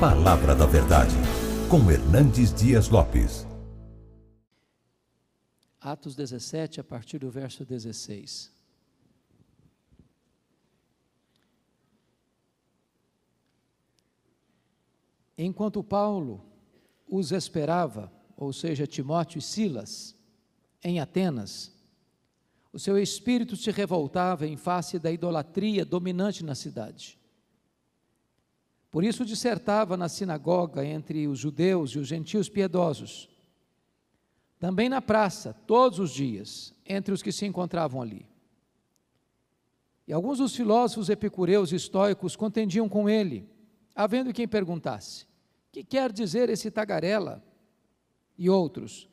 Palavra da Verdade, com Hernandes Dias Lopes. Atos 17, a partir do verso 16. Enquanto Paulo os esperava, ou seja, Timóteo e Silas, em Atenas, o seu espírito se revoltava em face da idolatria dominante na cidade. Por isso dissertava na sinagoga entre os judeus e os gentios piedosos, também na praça, todos os dias, entre os que se encontravam ali. E alguns dos filósofos epicureus e estoicos contendiam com ele, havendo quem perguntasse: Que quer dizer esse tagarela? E outros: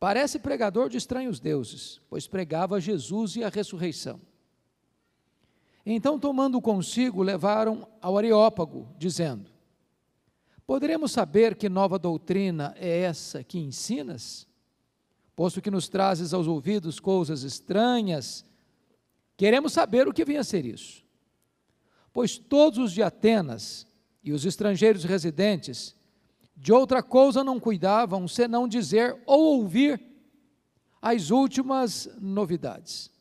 Parece pregador de estranhos deuses, pois pregava Jesus e a ressurreição. Então, tomando consigo, levaram ao Areópago, dizendo: Poderemos saber que nova doutrina é essa que ensinas? Posto que nos trazes aos ouvidos coisas estranhas, queremos saber o que vem a ser isso. Pois todos os de Atenas e os estrangeiros residentes de outra coisa não cuidavam senão dizer ou ouvir as últimas novidades.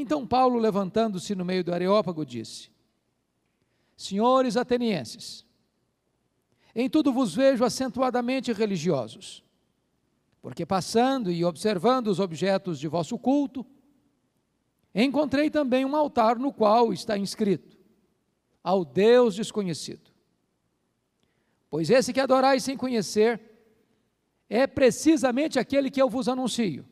Então Paulo, levantando-se no meio do Areópago, disse: Senhores atenienses, em tudo vos vejo acentuadamente religiosos, porque passando e observando os objetos de vosso culto, encontrei também um altar no qual está inscrito: Ao Deus desconhecido. Pois esse que adorais sem conhecer é precisamente aquele que eu vos anuncio.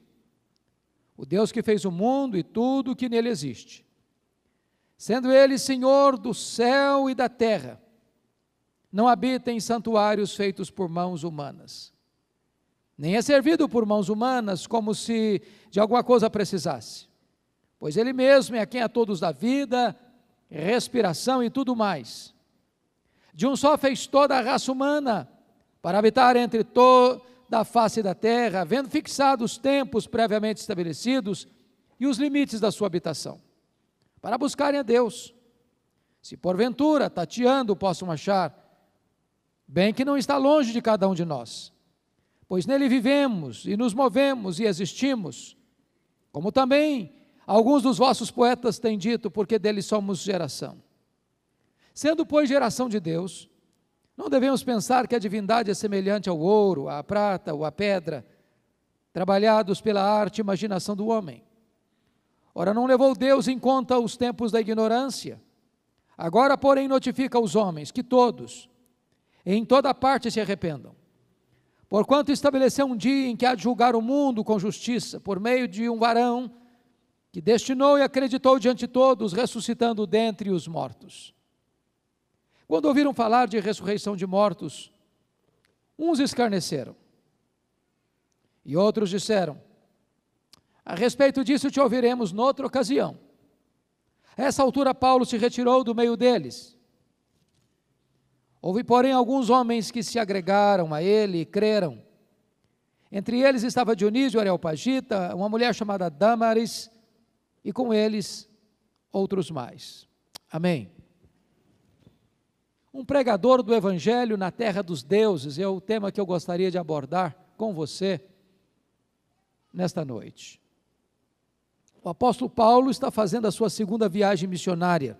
O Deus que fez o mundo e tudo o que nele existe. Sendo ele Senhor do céu e da terra, não habita em santuários feitos por mãos humanas. Nem é servido por mãos humanas como se de alguma coisa precisasse. Pois ele mesmo é quem a todos dá vida, respiração e tudo mais de um só fez toda a raça humana, para habitar entre toda a face da terra, havendo fixado os tempos previamente estabelecidos e os limites da sua habitação, para buscarem a Deus. Se porventura, tateando, possam achar, bem que não está longe de cada um de nós, pois nele vivemos e nos movemos e existimos, como também alguns dos vossos poetas têm dito, porque dele somos geração. Sendo, pois, geração de Deus, não devemos pensar que a divindade é semelhante ao ouro, à prata ou à pedra, trabalhados pela arte e imaginação do homem. Ora, não levou Deus em conta os tempos da ignorância. Agora, porém, notifica aos homens que todos, em toda parte, se arrependam. Porquanto estabeleceu um dia em que há de julgar o mundo com justiça, por meio de um varão que destinou e acreditou diante de todos, ressuscitando dentre os mortos. Quando ouviram falar de ressurreição de mortos, uns escarneceram e outros disseram: A respeito disso te ouviremos noutra ocasião. A essa altura, Paulo se retirou do meio deles. Houve, porém, alguns homens que se agregaram a ele e creram. Entre eles estava Dionísio Areopagita, uma mulher chamada Damaris, e com eles outros mais. Amém. Um pregador do Evangelho na terra dos deuses é o tema que eu gostaria de abordar com você nesta noite. O apóstolo Paulo está fazendo a sua segunda viagem missionária.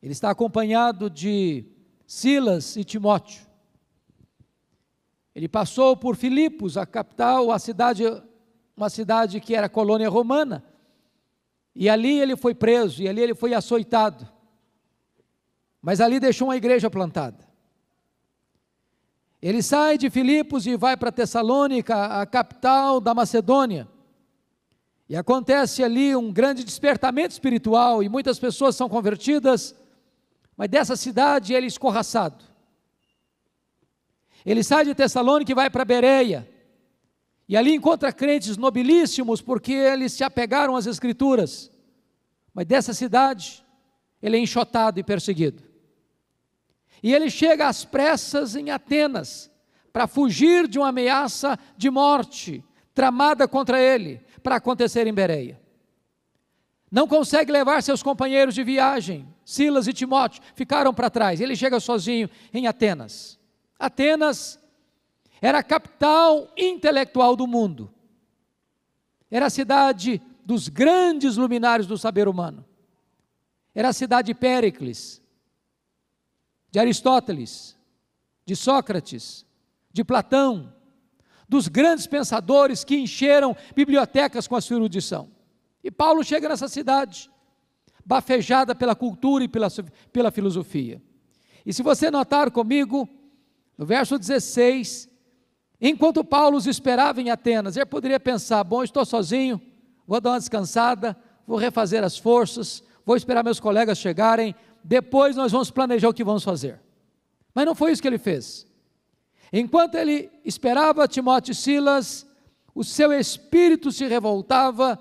Ele está acompanhado de Silas e Timóteo. Ele passou por Filipos, a capital, a cidade, uma cidade que era colônia romana. E ali ele foi preso, e ali ele foi açoitado. Mas ali deixou uma igreja plantada. Ele sai de Filipos e vai para Tessalônica, a capital da Macedônia. E acontece ali um grande despertamento espiritual e muitas pessoas são convertidas, mas dessa cidade ele é escorraçado. Ele sai de Tessalônica e vai para Bereia. E ali encontra crentes nobilíssimos porque eles se apegaram às escrituras. Mas dessa cidade ele é enxotado e perseguido. E ele chega às pressas em Atenas para fugir de uma ameaça de morte tramada contra ele para acontecer em Bereia. Não consegue levar seus companheiros de viagem, Silas e Timóteo ficaram para trás. Ele chega sozinho em Atenas. Atenas era a capital intelectual do mundo. Era a cidade dos grandes luminares do saber humano. Era a cidade de Péricles, de Aristóteles, de Sócrates, de Platão, dos grandes pensadores que encheram bibliotecas com a sua erudição. E Paulo chega nessa cidade, bafejada pela cultura e pela, pela filosofia. E se você notar comigo, no verso 16, enquanto Paulo os esperava em Atenas, ele poderia pensar: bom, estou sozinho, vou dar uma descansada, vou refazer as forças, vou esperar meus colegas chegarem, depois nós vamos planejar o que vamos fazer. Mas não foi isso que ele fez. Enquanto ele esperava Timóteo e Silas, o seu espírito se revoltava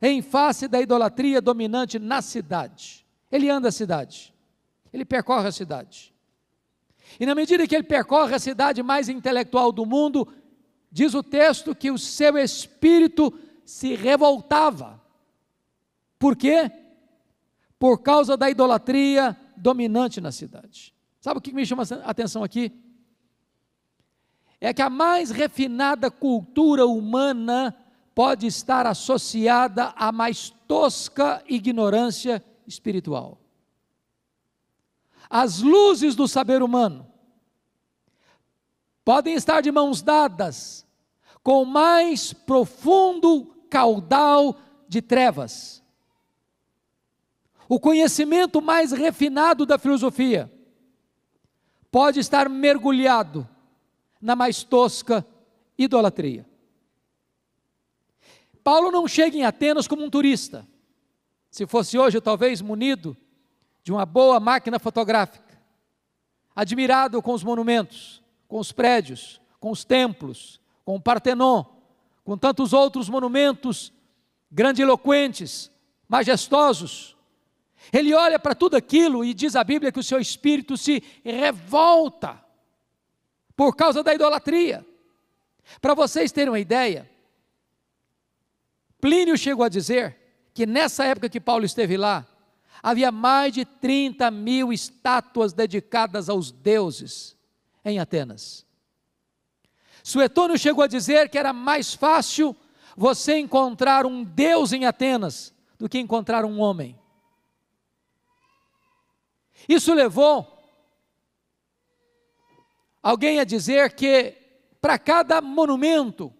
em face da idolatria dominante na cidade. Ele anda a cidade, ele percorre a cidade. E na medida que ele percorre a cidade mais intelectual do mundo, diz o texto que o seu espírito se revoltava. Por quê? Por causa da idolatria dominante na cidade. Sabe o que me chama a atenção aqui? É que a mais refinada cultura humana pode estar associada à mais tosca ignorância espiritual. As luzes do saber humano podem estar de mãos dadas com o mais profundo caudal de trevas. O conhecimento mais refinado da filosofia pode estar mergulhado na mais tosca idolatria. Paulo não chega em Atenas como um turista. Se fosse hoje, talvez munido de uma boa máquina fotográfica, admirado com os monumentos, com os prédios, com os templos, com o Partenon, com tantos outros monumentos grandiloquentes, majestosos. Ele olha para tudo aquilo e diz a Bíblia que o seu espírito se revolta por causa da idolatria. Para vocês terem uma ideia, Plínio chegou a dizer que nessa época que Paulo esteve lá, havia mais de 30 mil estátuas dedicadas aos deuses em Atenas. Suetônio chegou a dizer que era mais fácil você encontrar um Deus em Atenas do que encontrar um homem. Isso levou alguém a dizer que para cada monumento,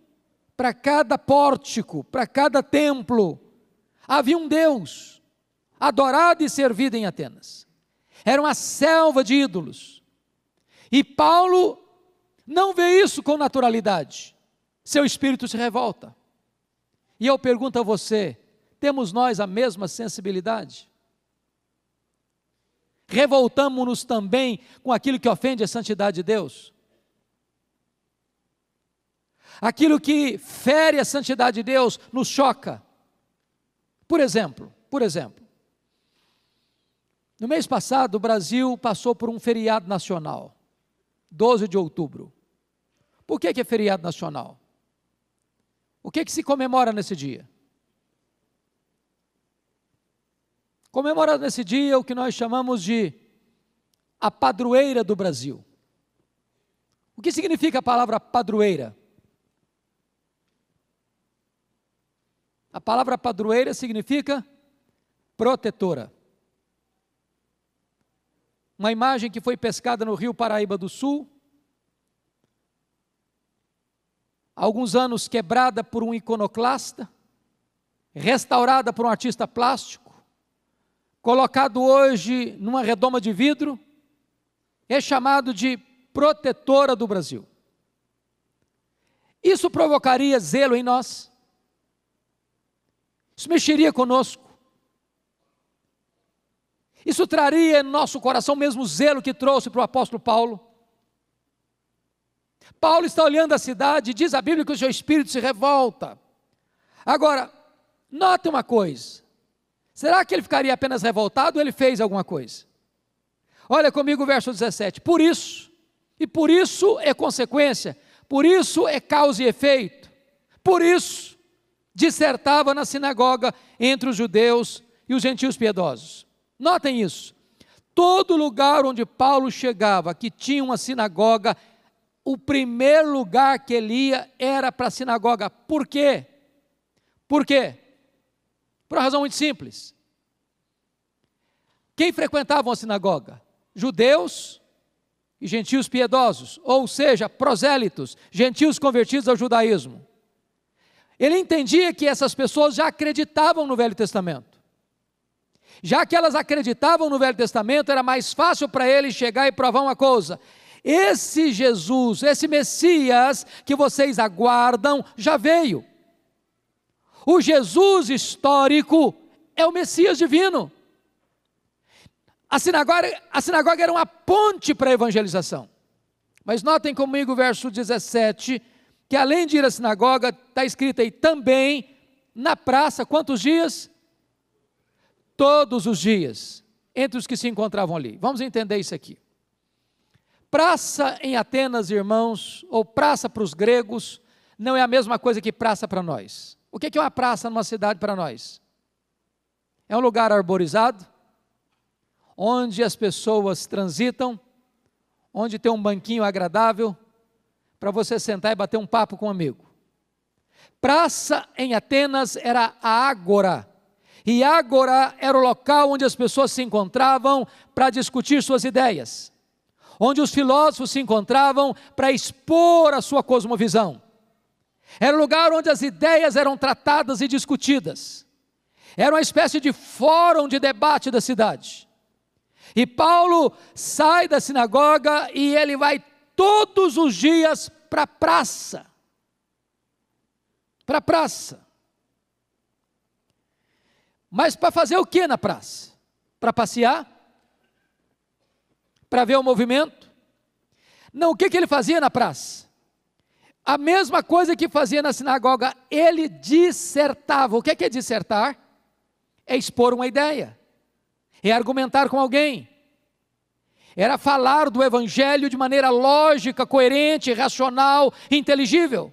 para cada pórtico, para cada templo, havia um Deus adorado e servido em Atenas. Era uma selva de ídolos. E Paulo não vê isso com naturalidade. Seu espírito se revolta. E eu pergunto a você: temos nós a mesma sensibilidade? Revoltamos-nos também com aquilo que ofende a santidade de Deus. Aquilo que fere a santidade de Deus nos choca. Por exemplo, por exemplo, no mês passado o Brasil passou por um feriado nacional, 12 de outubro. Por que, que é feriado nacional? O que, que se comemora nesse dia? Comemora nesse dia o que nós chamamos de a padroeira do Brasil. O que significa a palavra padroeira? A palavra padroeira significa protetora. Uma imagem que foi pescada no rio Paraíba do Sul, alguns anos quebrada por um iconoclasta, restaurada por um artista plástico, colocado hoje numa redoma de vidro, é chamado de protetora do Brasil. Isso provocaria zelo em nós? Isso mexeria conosco? Isso traria em nosso coração o mesmo zelo que trouxe para o apóstolo Paulo? Paulo está olhando a cidade e diz a Bíblia que o seu espírito se revolta. Agora, note uma coisa: Será que ele ficaria apenas revoltado ou ele fez alguma coisa? Olha comigo o verso 17. Por isso, e por isso é consequência, por isso é causa e efeito, por isso dissertava na sinagoga entre os judeus e os gentios piedosos. Notem isso. todo lugar onde Paulo chegava, que tinha uma sinagoga, o primeiro lugar que ele ia era para a sinagoga. Por quê? Por quê? Por uma razão muito simples. Quem frequentava a sinagoga? Judeus e gentios piedosos, ou seja, prosélitos, gentios convertidos ao judaísmo. Ele entendia que essas pessoas já acreditavam no Velho Testamento. Já que elas acreditavam no Velho Testamento, era mais fácil para ele chegar e provar uma coisa: esse Jesus, esse Messias que vocês aguardam, já veio. O Jesus histórico é o Messias divino. A sinagoga, a sinagoga era uma ponte para a evangelização. Mas notem comigo o verso 17, que além de ir à sinagoga, está escrito aí também na praça, quantos dias? Todos os dias, entre os que se encontravam ali. Vamos entender isso aqui. Praça em Atenas, irmãos, ou praça para os gregos, não é a mesma coisa que praça para nós. O que é uma praça numa cidade para nós? É um lugar arborizado, onde as pessoas transitam, onde tem um banquinho agradável para você sentar e bater um papo com um amigo. Praça em Atenas era a Ágora, e Ágora era o local onde as pessoas se encontravam para discutir suas ideias, onde os filósofos se encontravam para expor a sua cosmovisão. Era o lugar onde as ideias eram tratadas e discutidas. Era uma espécie de fórum de debate da cidade. E Paulo sai da sinagoga e ele vai todos os dias para a praça. Para a praça. Mas para fazer o que na praça? Para passear? Para ver o movimento? Não, o que, que ele fazia na praça? A mesma coisa que fazia na sinagoga, ele dissertava. O que é dissertar? É expor uma ideia é argumentar com alguém, era falar do Evangelho de maneira lógica, coerente, racional, inteligível.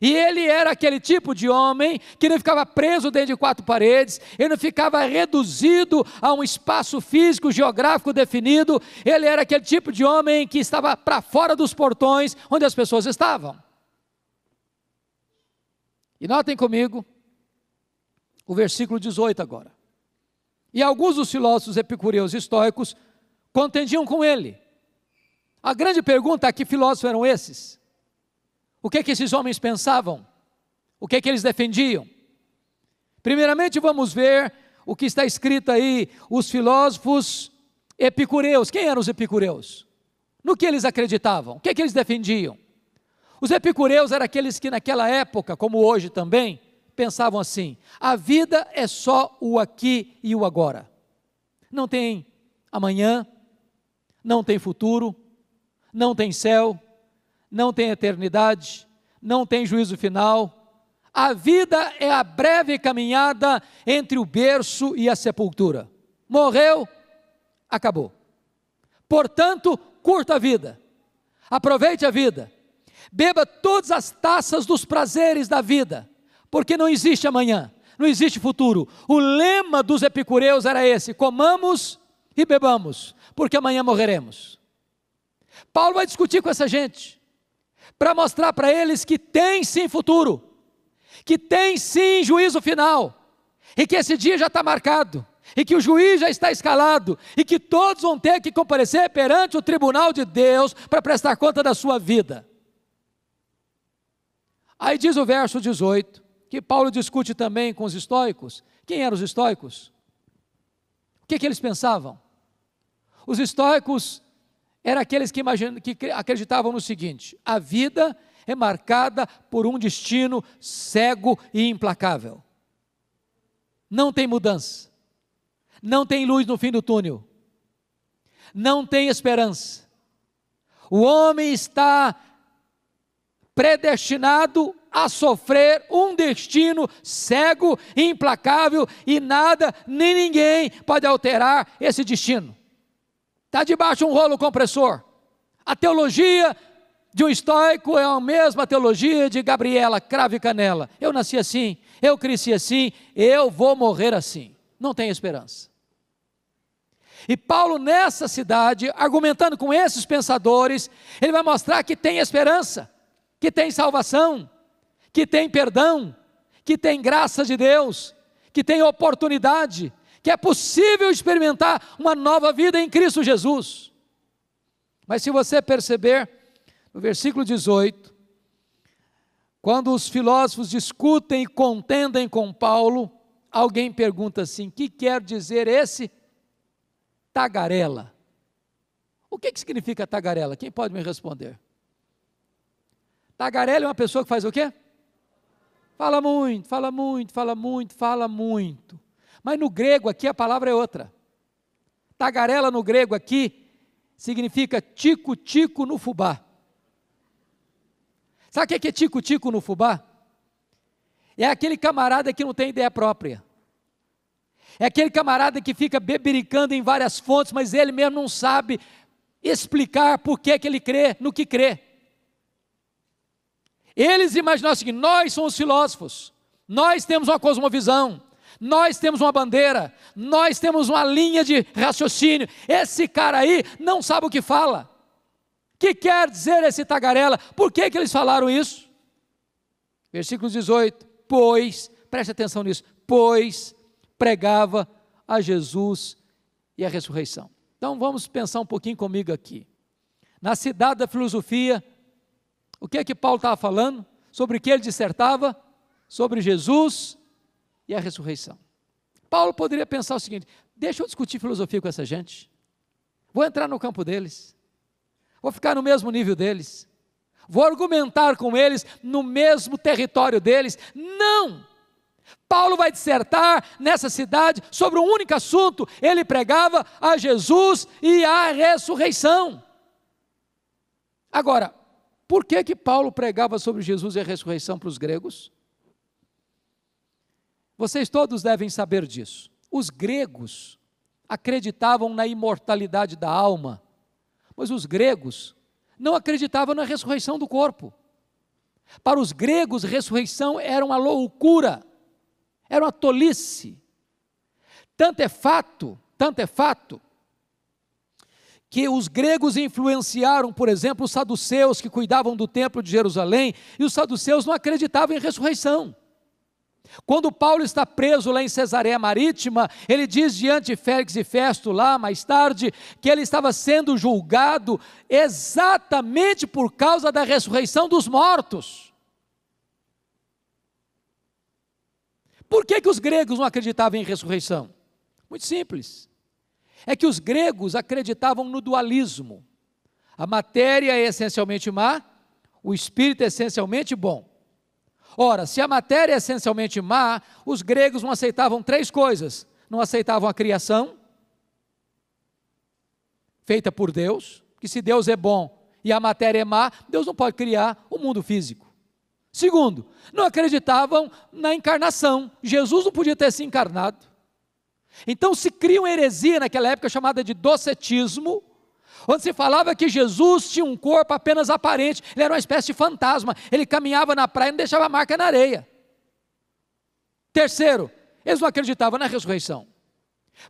E ele era aquele tipo de homem que não ficava preso dentro de quatro paredes, ele não ficava reduzido a um espaço físico, geográfico definido, ele era aquele tipo de homem que estava para fora dos portões onde as pessoas estavam. E notem comigo o versículo 18 agora. E alguns dos filósofos epicureus e estoicos contendiam com ele. A grande pergunta é: que filósofos eram esses? O que, é que esses homens pensavam? O que, é que eles defendiam? Primeiramente, vamos ver o que está escrito aí, os filósofos epicureus. Quem eram os epicureus? No que eles acreditavam? O que, é que eles defendiam? Os epicureus eram aqueles que naquela época, como hoje também, pensavam assim: a vida é só o aqui e o agora. Não tem amanhã, não tem futuro, não tem céu, não tem eternidade, não tem juízo final. A vida é a breve caminhada entre o berço e a sepultura. Morreu, acabou. Portanto, curta a vida, aproveite a vida, beba todas as taças dos prazeres da vida porque não existe amanhã, não existe futuro. O lema dos epicureus era esse: comamos e bebamos, porque amanhã morreremos. Paulo vai discutir com essa gente, para mostrar para eles que tem sim futuro, que tem sim juízo final, e que esse dia já está marcado, e que o juiz já está escalado, e que todos vão ter que comparecer perante o tribunal de Deus para prestar conta da sua vida. Aí diz o verso 18: que Paulo discute também com os estoicos. Quem eram os estoicos? O que, que eles pensavam? Os estoicos eram aqueles que, imaginam, que acreditavam no seguinte: a vida é marcada por um destino cego e implacável. Não tem mudança, não tem luz no fim do túnel, não tem esperança. O homem está predestinado a sofrer um destino cego, implacável e nada, nem ninguém pode alterar esse destino. Está debaixo de um rolo compressor. A teologia de um estoico é a mesma teologia de Gabriela Crave Canela. Eu nasci assim, eu cresci assim, eu vou morrer assim. Não tem esperança. E Paulo, nessa cidade, argumentando com esses pensadores, ele vai mostrar que tem esperança, que tem salvação, que tem perdão, que tem graça de Deus, que tem oportunidade, que é possível experimentar uma nova vida em Cristo Jesus. Mas se você perceber, no versículo 18, quando os filósofos discutem e contendem com Paulo, alguém pergunta assim: que quer dizer esse tagarela? O que, que significa tagarela? Quem pode me responder? Tagarela é uma pessoa que faz o quê? Fala muito, fala muito, fala muito, fala muito. Mas no grego aqui a palavra é outra. Tagarela no grego aqui significa tico-tico no fubá. Sabe o que é tico-tico no fubá? É aquele camarada que não tem ideia própria. É aquele camarada que fica bebericando em várias fontes, mas ele mesmo não sabe explicar por que, que ele crê no que crê. Eles imaginaram assim: nós somos filósofos, nós temos uma cosmovisão, nós temos uma bandeira, nós temos uma linha de raciocínio. Esse cara aí não sabe o que fala. O que quer dizer esse tagarela? Por que, que eles falaram isso? Versículo 18: Pois, preste atenção nisso, pois pregava a Jesus e a ressurreição. Então vamos pensar um pouquinho comigo aqui. Na cidade da filosofia, o que é que Paulo estava falando? Sobre o que ele dissertava? Sobre Jesus e a ressurreição. Paulo poderia pensar o seguinte: deixa eu discutir filosofia com essa gente, vou entrar no campo deles, vou ficar no mesmo nível deles, vou argumentar com eles no mesmo território deles. Não! Paulo vai dissertar nessa cidade sobre um único assunto: ele pregava a Jesus e a ressurreição. Agora, por que que Paulo pregava sobre Jesus e a ressurreição para os gregos? Vocês todos devem saber disso. Os gregos acreditavam na imortalidade da alma, mas os gregos não acreditavam na ressurreição do corpo. Para os gregos, ressurreição era uma loucura, era uma tolice. Tanto é fato, tanto é fato, que os gregos influenciaram, por exemplo, os saduceus que cuidavam do templo de Jerusalém, e os saduceus não acreditavam em ressurreição. Quando Paulo está preso lá em Cesareia Marítima, ele diz diante de Félix e Festo, lá mais tarde, que ele estava sendo julgado exatamente por causa da ressurreição dos mortos. Por que, que os gregos não acreditavam em ressurreição? Muito simples. É que os gregos acreditavam no dualismo. A matéria é essencialmente má, o espírito é essencialmente bom. Ora, se a matéria é essencialmente má, os gregos não aceitavam três coisas: não aceitavam a criação, feita por Deus, que se Deus é bom e a matéria é má, Deus não pode criar o mundo físico. Segundo, não acreditavam na encarnação. Jesus não podia ter se encarnado. Então se cria uma heresia naquela época chamada de docetismo, onde se falava que Jesus tinha um corpo apenas aparente, ele era uma espécie de fantasma, ele caminhava na praia e não deixava marca na areia. Terceiro, eles não acreditavam na ressurreição.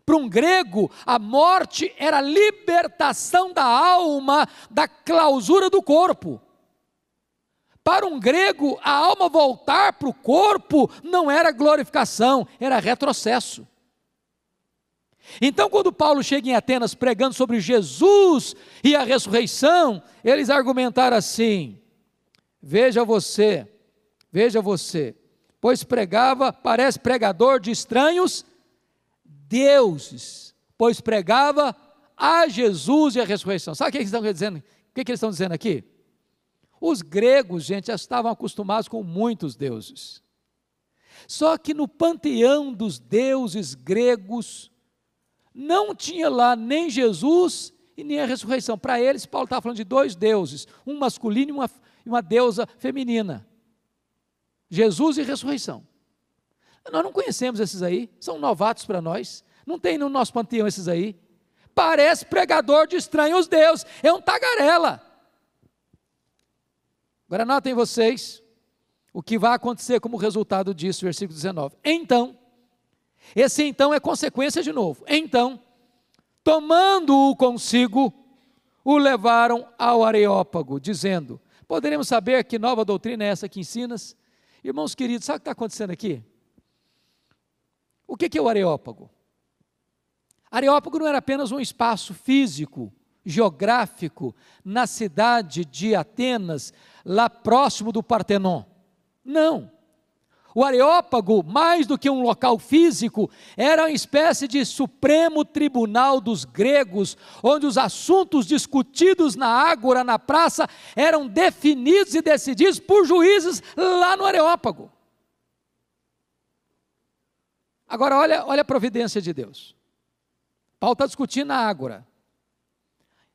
Para um grego, a morte era a libertação da alma da clausura do corpo. Para um grego, a alma voltar para o corpo não era glorificação, era retrocesso. Então, quando Paulo chega em Atenas pregando sobre Jesus e a ressurreição, eles argumentaram assim: Veja você, veja você, pois pregava, parece pregador de estranhos deuses, pois pregava a Jesus e a ressurreição. Sabe o que eles estão dizendo? O que eles estão dizendo aqui? Os gregos, gente, já estavam acostumados com muitos deuses. Só que no panteão dos deuses gregos, não tinha lá nem Jesus e nem a ressurreição. Para eles, Paulo estava falando de dois deuses, um masculino e uma, uma deusa feminina. Jesus e ressurreição. Nós não conhecemos esses aí, são novatos para nós. Não tem no nosso panteão esses aí. Parece pregador de estranhos deuses, é um tagarela. Agora notem vocês o que vai acontecer como resultado disso, versículo 19. Então, esse então é consequência de novo. Então, tomando-o consigo, o levaram ao Areópago, dizendo: Poderemos saber que nova doutrina é essa que ensinas? Irmãos queridos, sabe o que está acontecendo aqui? O que é o Areópago? Areópago não era apenas um espaço físico, geográfico, na cidade de Atenas, lá próximo do Partenon. Não. O Areópago, mais do que um local físico, era uma espécie de supremo tribunal dos gregos, onde os assuntos discutidos na ágora, na praça, eram definidos e decididos por juízes lá no Areópago. Agora, olha, olha a providência de Deus. Paulo está discutindo na ágora.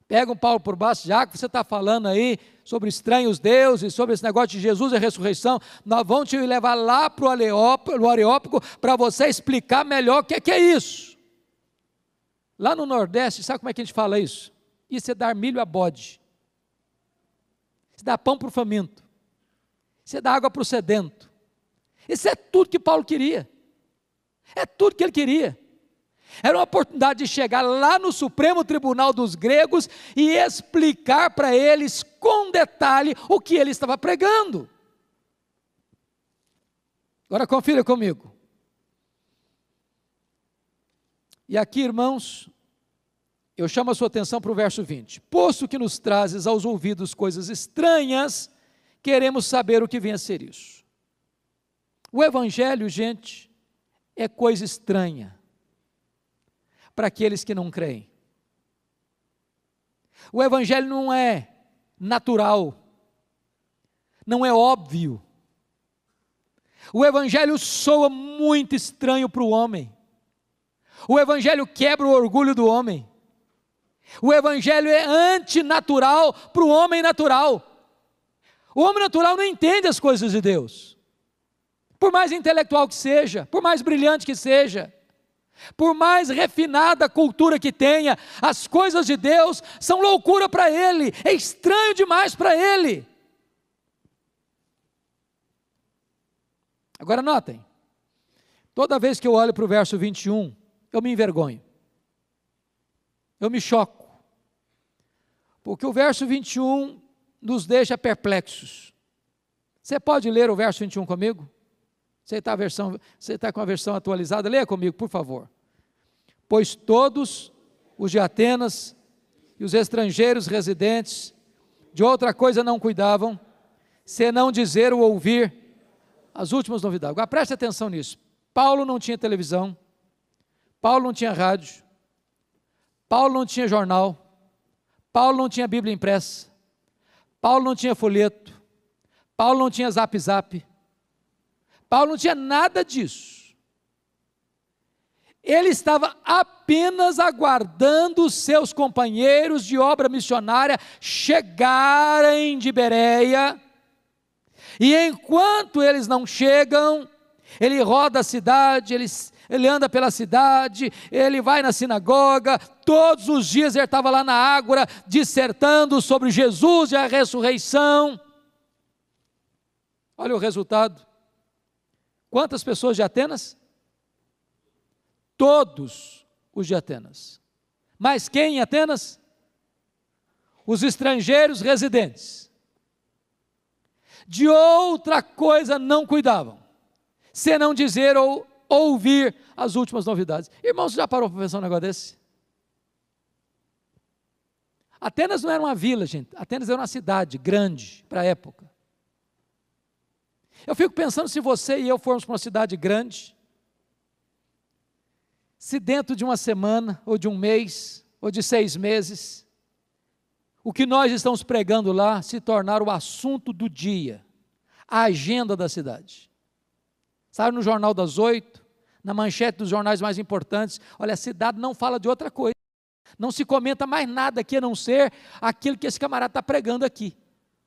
Pega um Paulo por baixo, já que você está falando aí sobre estranhos deuses, sobre esse negócio de Jesus e a ressurreição, nós vamos te levar lá para o Areópago para você explicar melhor o que é, que é isso. Lá no Nordeste, sabe como é que a gente fala isso? Isso é dar milho a bode. Isso dá pão para o faminto. Isso é dar água para o sedento. Isso é tudo que Paulo queria. É tudo que ele queria. Era uma oportunidade de chegar lá no Supremo Tribunal dos Gregos e explicar para eles com detalhe o que ele estava pregando. Agora confira comigo. E aqui, irmãos, eu chamo a sua atenção para o verso 20. Posto que nos trazes aos ouvidos coisas estranhas, queremos saber o que vem a ser isso. O Evangelho, gente, é coisa estranha para aqueles que não creem. O Evangelho não é natural, não é óbvio. O Evangelho soa muito estranho para o homem. O Evangelho quebra o orgulho do homem. O Evangelho é antinatural para o homem natural. O homem natural não entende as coisas de Deus. Por mais intelectual que seja, por mais brilhante que seja, por mais refinada cultura que tenha, as coisas de Deus são loucura para ele, é estranho demais para ele. Agora notem, toda vez que eu olho para o verso 21, eu me envergonho, eu me choco, porque o verso 21 nos deixa perplexos. Você pode ler o verso 21 comigo? Você está tá com a versão atualizada? Leia comigo, por favor. Pois todos os de Atenas e os estrangeiros residentes de outra coisa não cuidavam, senão dizer ou ouvir as últimas novidades. Agora preste atenção nisso. Paulo não tinha televisão, Paulo não tinha rádio, Paulo não tinha jornal, Paulo não tinha Bíblia impressa, Paulo não tinha folheto, Paulo não tinha zap zap, Paulo não tinha nada disso. Ele estava apenas aguardando seus companheiros de obra missionária chegarem de Bereia. E enquanto eles não chegam, ele roda a cidade, ele, ele anda pela cidade, ele vai na sinagoga, todos os dias ele estava lá na Ágora, dissertando sobre Jesus e a ressurreição. Olha o resultado. Quantas pessoas de Atenas? Todos os de Atenas. Mas quem em Atenas? Os estrangeiros residentes. De outra coisa não cuidavam, senão dizer ou ouvir as últimas novidades. Irmãos, já parou para pensar um negócio desse? Atenas não era uma vila, gente. Atenas era uma cidade grande para a época. Eu fico pensando se você e eu formos para uma cidade grande, se dentro de uma semana, ou de um mês, ou de seis meses, o que nós estamos pregando lá se tornar o assunto do dia, a agenda da cidade. Sabe no Jornal das Oito, na manchete dos jornais mais importantes, olha, a cidade não fala de outra coisa. Não se comenta mais nada aqui a não ser aquilo que esse camarada está pregando aqui.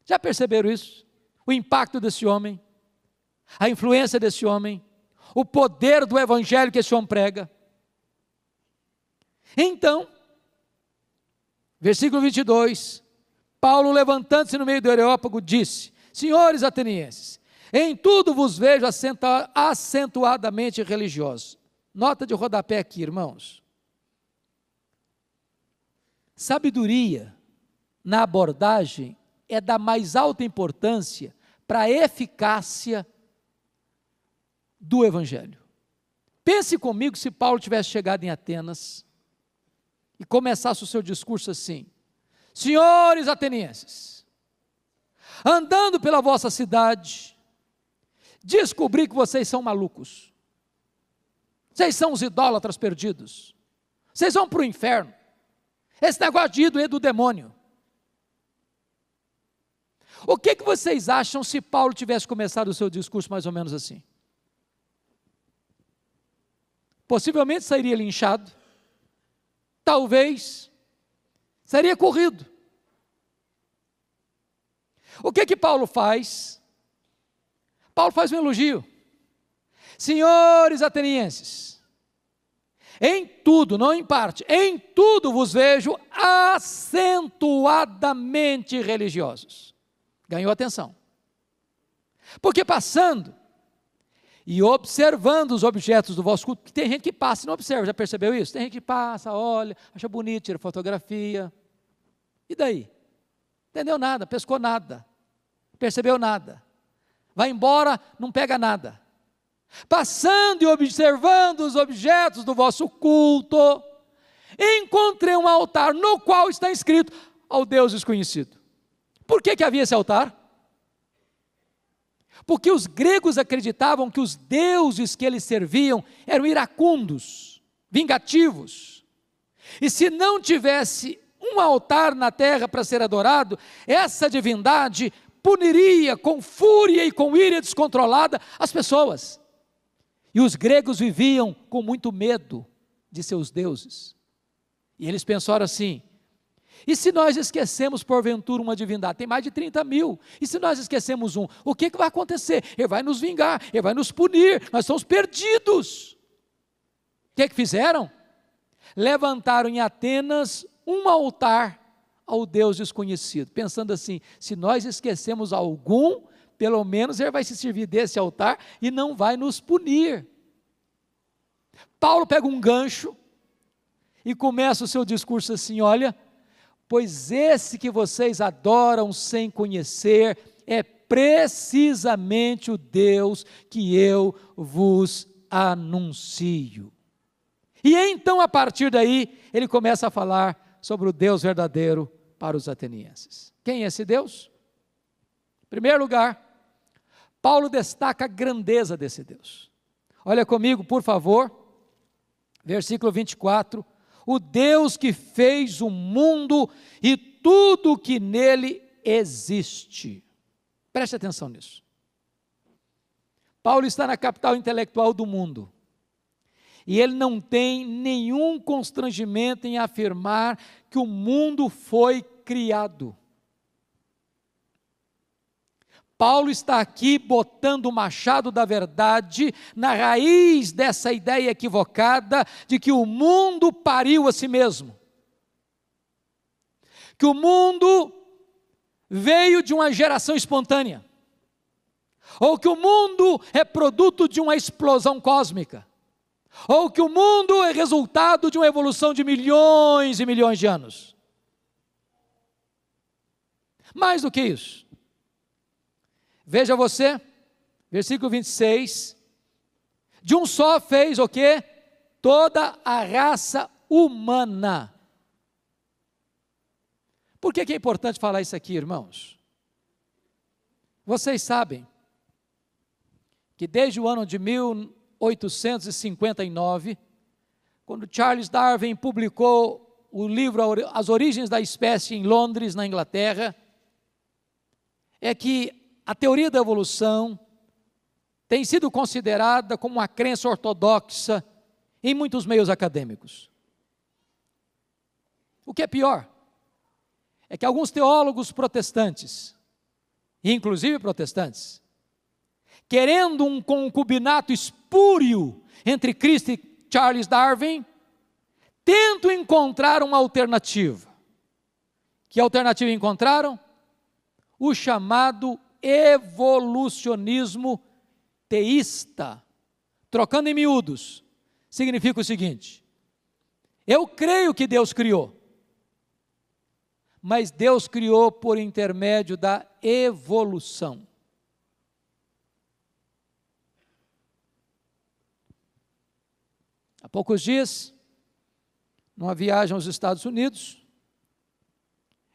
Já perceberam isso? O impacto desse homem a influência desse homem, o poder do evangelho que esse homem prega. Então, versículo 22, Paulo, levantando-se no meio do Areópago, disse: Senhores atenienses, em tudo vos vejo acentuadamente religiosos. Nota de rodapé aqui, irmãos. Sabedoria na abordagem é da mais alta importância para a eficácia do Evangelho. Pense comigo se Paulo tivesse chegado em Atenas e começasse o seu discurso assim: Senhores atenienses, andando pela vossa cidade, descobri que vocês são malucos, vocês são os idólatras perdidos, vocês vão para o inferno. Esse negócio de ídolo é do demônio. O que, que vocês acham se Paulo tivesse começado o seu discurso mais ou menos assim? Possivelmente sairia linchado, talvez seria corrido. O que que Paulo faz? Paulo faz um elogio. Senhores atenienses, em tudo, não em parte, em tudo vos vejo acentuadamente religiosos ganhou atenção. Porque passando e observando os objetos do vosso culto, que tem gente que passa e não observa, já percebeu isso? Tem gente que passa, olha, acha bonito, tira fotografia. E daí? Entendeu nada, pescou nada, percebeu nada. Vai embora, não pega nada. Passando e observando os objetos do vosso culto, encontrei um altar no qual está escrito ao Deus desconhecido. Por que, que havia esse altar? Porque os gregos acreditavam que os deuses que eles serviam eram iracundos, vingativos. E se não tivesse um altar na terra para ser adorado, essa divindade puniria com fúria e com ira descontrolada as pessoas. E os gregos viviam com muito medo de seus deuses. E eles pensaram assim: e se nós esquecemos, porventura, uma divindade? Tem mais de 30 mil. E se nós esquecemos um, o que, que vai acontecer? Ele vai nos vingar, ele vai nos punir, nós somos perdidos. O que, que fizeram? Levantaram em Atenas um altar ao Deus desconhecido, pensando assim: se nós esquecemos algum, pelo menos ele vai se servir desse altar e não vai nos punir. Paulo pega um gancho e começa o seu discurso assim: olha pois esse que vocês adoram sem conhecer é precisamente o Deus que eu vos anuncio. E então, a partir daí, ele começa a falar sobre o Deus verdadeiro para os atenienses. Quem é esse Deus? Em primeiro lugar, Paulo destaca a grandeza desse Deus. Olha comigo, por favor, versículo 24 o Deus que fez o mundo e tudo que nele existe. Preste atenção nisso. Paulo está na capital intelectual do mundo. E ele não tem nenhum constrangimento em afirmar que o mundo foi criado. Paulo está aqui botando o machado da verdade na raiz dessa ideia equivocada de que o mundo pariu a si mesmo. Que o mundo veio de uma geração espontânea. Ou que o mundo é produto de uma explosão cósmica. Ou que o mundo é resultado de uma evolução de milhões e milhões de anos. Mais do que isso. Veja você, versículo 26. De um só fez o que? Toda a raça humana. Por que, que é importante falar isso aqui, irmãos? Vocês sabem que desde o ano de 1859, quando Charles Darwin publicou o livro As Origens da Espécie em Londres, na Inglaterra, é que a teoria da evolução tem sido considerada como uma crença ortodoxa em muitos meios acadêmicos. O que é pior é que alguns teólogos protestantes, inclusive protestantes, querendo um concubinato espúrio entre Cristo e Charles Darwin, tentam encontrar uma alternativa. Que alternativa encontraram? O chamado evolucionismo teísta. Trocando em miúdos, significa o seguinte: eu creio que Deus criou, mas Deus criou por intermédio da evolução. Há poucos dias, numa viagem aos Estados Unidos,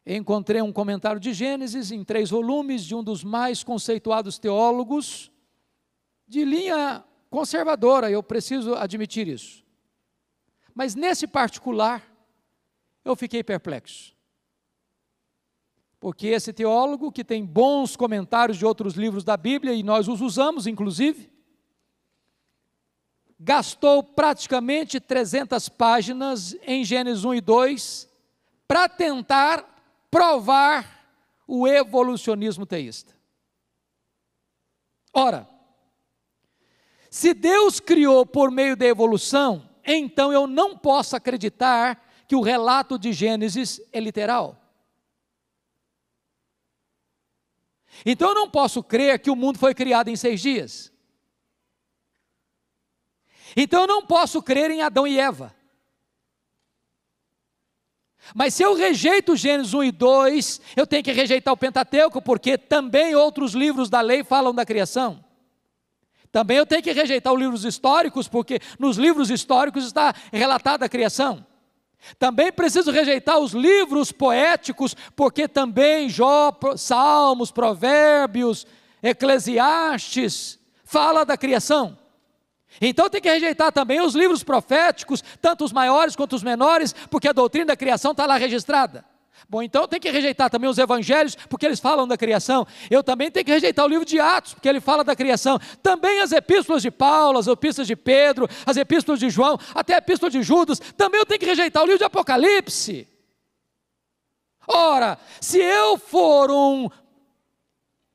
encontrei um comentário de Gênesis em três volumes de um dos mais conceituados teólogos de linha conservadora, eu preciso admitir isso. Mas nesse particular, eu fiquei perplexo. Porque esse teólogo, que tem bons comentários de outros livros da Bíblia, e nós os usamos, inclusive, gastou praticamente 300 páginas em Gênesis 1 e 2 para tentar provar o evolucionismo teísta. Ora, se Deus criou por meio da evolução, então eu não posso acreditar que o relato de Gênesis é literal. Então eu não posso crer que o mundo foi criado em seis dias. Então eu não posso crer em Adão e Eva. Mas se eu rejeito Gênesis 1 e 2, eu tenho que rejeitar o Pentateuco, porque também outros livros da lei falam da criação. Também eu tenho que rejeitar os livros históricos, porque nos livros históricos está relatada a criação. Também preciso rejeitar os livros poéticos, porque também Jó, Salmos, Provérbios, Eclesiastes fala da criação. Então tem que rejeitar também os livros proféticos, tanto os maiores quanto os menores, porque a doutrina da criação está lá registrada. Bom, então tem que rejeitar também os evangelhos, porque eles falam da criação. Eu também tenho que rejeitar o livro de Atos, porque ele fala da criação. Também as epístolas de Paulo, as epístolas de Pedro, as epístolas de João, até a epístola de Judas. Também eu tenho que rejeitar o livro de Apocalipse. Ora, se eu for um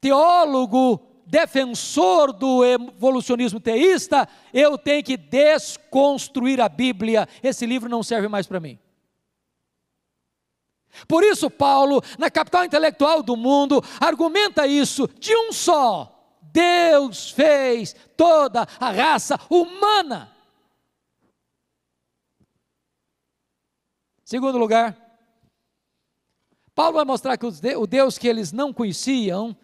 teólogo defensor do evolucionismo teísta, eu tenho que desconstruir a Bíblia. Esse livro não serve mais para mim. Por isso, Paulo, na capital intelectual do mundo, argumenta isso de um só. Deus fez toda a raça humana. Segundo lugar, Paulo vai mostrar que o Deus que eles não conheciam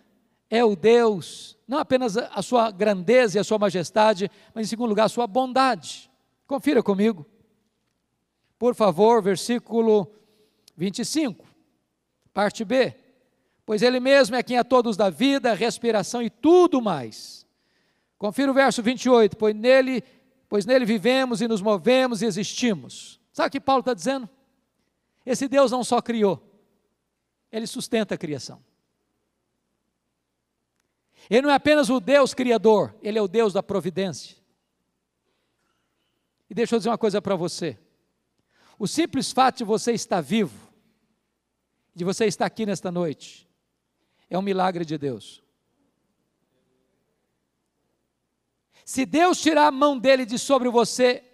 é o Deus, não apenas a sua grandeza e a sua majestade, mas em segundo lugar, a sua bondade. Confira comigo. Por favor, versículo 25, parte B. Pois Ele mesmo é quem a todos dá vida, respiração e tudo mais. Confira o verso 28, pois nele, pois nele vivemos e nos movemos e existimos. Sabe o que Paulo está dizendo? Esse Deus não só criou, ele sustenta a criação. Ele não é apenas o Deus criador, ele é o Deus da providência. E deixa eu dizer uma coisa para você. O simples fato de você estar vivo, de você estar aqui nesta noite, é um milagre de Deus. Se Deus tirar a mão dele de sobre você,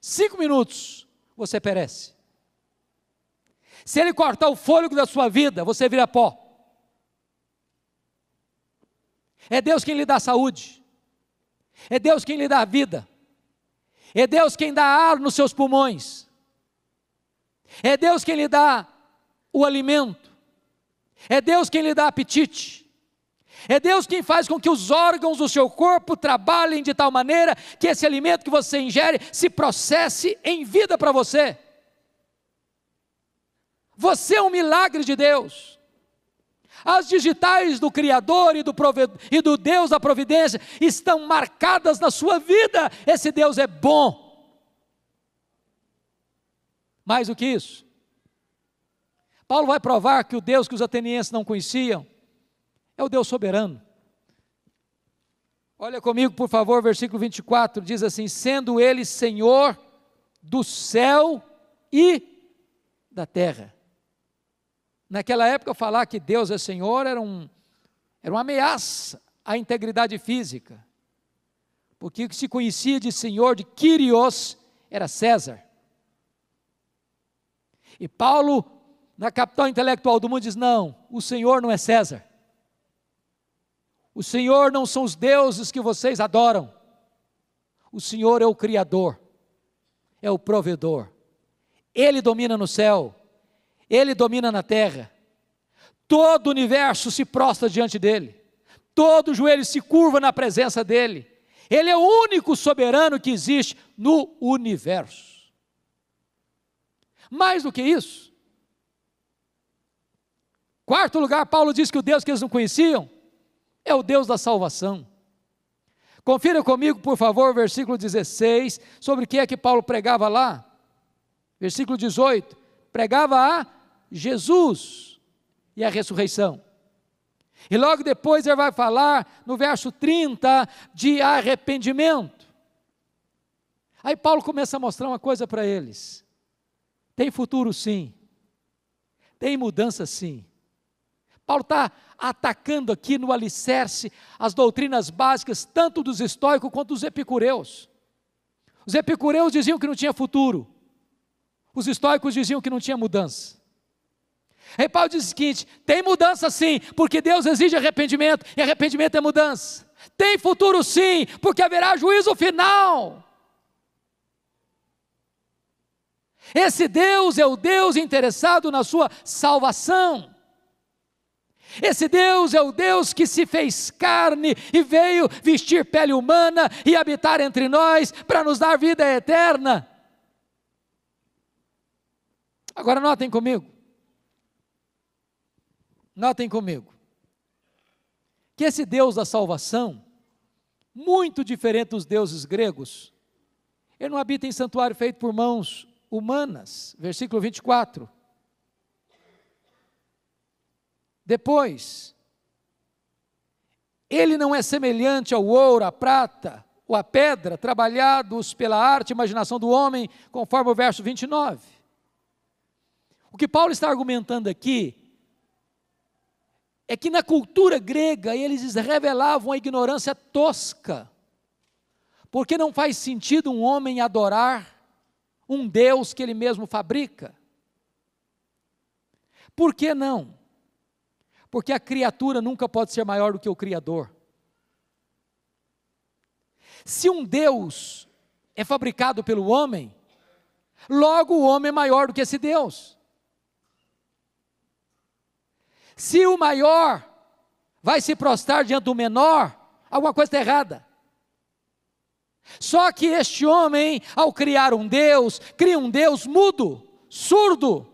cinco minutos, você perece. Se ele cortar o fôlego da sua vida, você vira pó. É Deus quem lhe dá saúde. É Deus quem lhe dá vida. É Deus quem dá ar nos seus pulmões. É Deus quem lhe dá o alimento. É Deus quem lhe dá apetite. É Deus quem faz com que os órgãos do seu corpo trabalhem de tal maneira que esse alimento que você ingere se processe em vida para você. Você é um milagre de Deus. As digitais do Criador e do, e do Deus da providência estão marcadas na sua vida. Esse Deus é bom. Mais do que isso, Paulo vai provar que o Deus que os atenienses não conheciam é o Deus soberano. Olha comigo, por favor, versículo 24: diz assim: sendo Ele Senhor do céu e da terra. Naquela época, falar que Deus é Senhor era, um, era uma ameaça à integridade física, porque o que se conhecia de Senhor, de Kyrios, era César. E Paulo na capital intelectual do mundo diz: não, o Senhor não é César. O Senhor não são os deuses que vocês adoram. O Senhor é o Criador, é o provedor. Ele domina no céu, Ele domina na terra. Todo o universo se prostra diante dele. Todo joelho se curva na presença dele. Ele é o único soberano que existe no universo. Mais do que isso, quarto lugar, Paulo diz que o Deus que eles não conheciam é o Deus da salvação. Confira comigo, por favor, o versículo 16, sobre o que é que Paulo pregava lá. Versículo 18: pregava a Jesus e a ressurreição. E logo depois ele vai falar, no verso 30, de arrependimento. Aí Paulo começa a mostrar uma coisa para eles: tem futuro sim, tem mudança sim. Paulo está atacando aqui no alicerce as doutrinas básicas, tanto dos estoicos quanto dos epicureus. Os epicureus diziam que não tinha futuro, os estoicos diziam que não tinha mudança. Aí Paulo diz o seguinte: tem mudança sim, porque Deus exige arrependimento, e arrependimento é mudança. Tem futuro sim, porque haverá juízo final. Esse Deus é o Deus interessado na sua salvação. Esse Deus é o Deus que se fez carne e veio vestir pele humana e habitar entre nós para nos dar vida eterna. Agora notem comigo. Notem comigo. Que esse Deus da salvação, muito diferente dos deuses gregos, ele não habita em santuário feito por mãos humanas. Versículo 24. Depois, ele não é semelhante ao ouro, à prata ou à pedra, trabalhados pela arte e imaginação do homem, conforme o verso 29. O que Paulo está argumentando aqui é que na cultura grega eles revelavam a ignorância tosca, porque não faz sentido um homem adorar um Deus que ele mesmo fabrica. Por que não? Porque a criatura nunca pode ser maior do que o Criador. Se um Deus é fabricado pelo homem, logo o homem é maior do que esse Deus. Se o maior vai se prostrar diante do menor, alguma coisa está errada. Só que este homem, ao criar um Deus, cria um Deus mudo, surdo,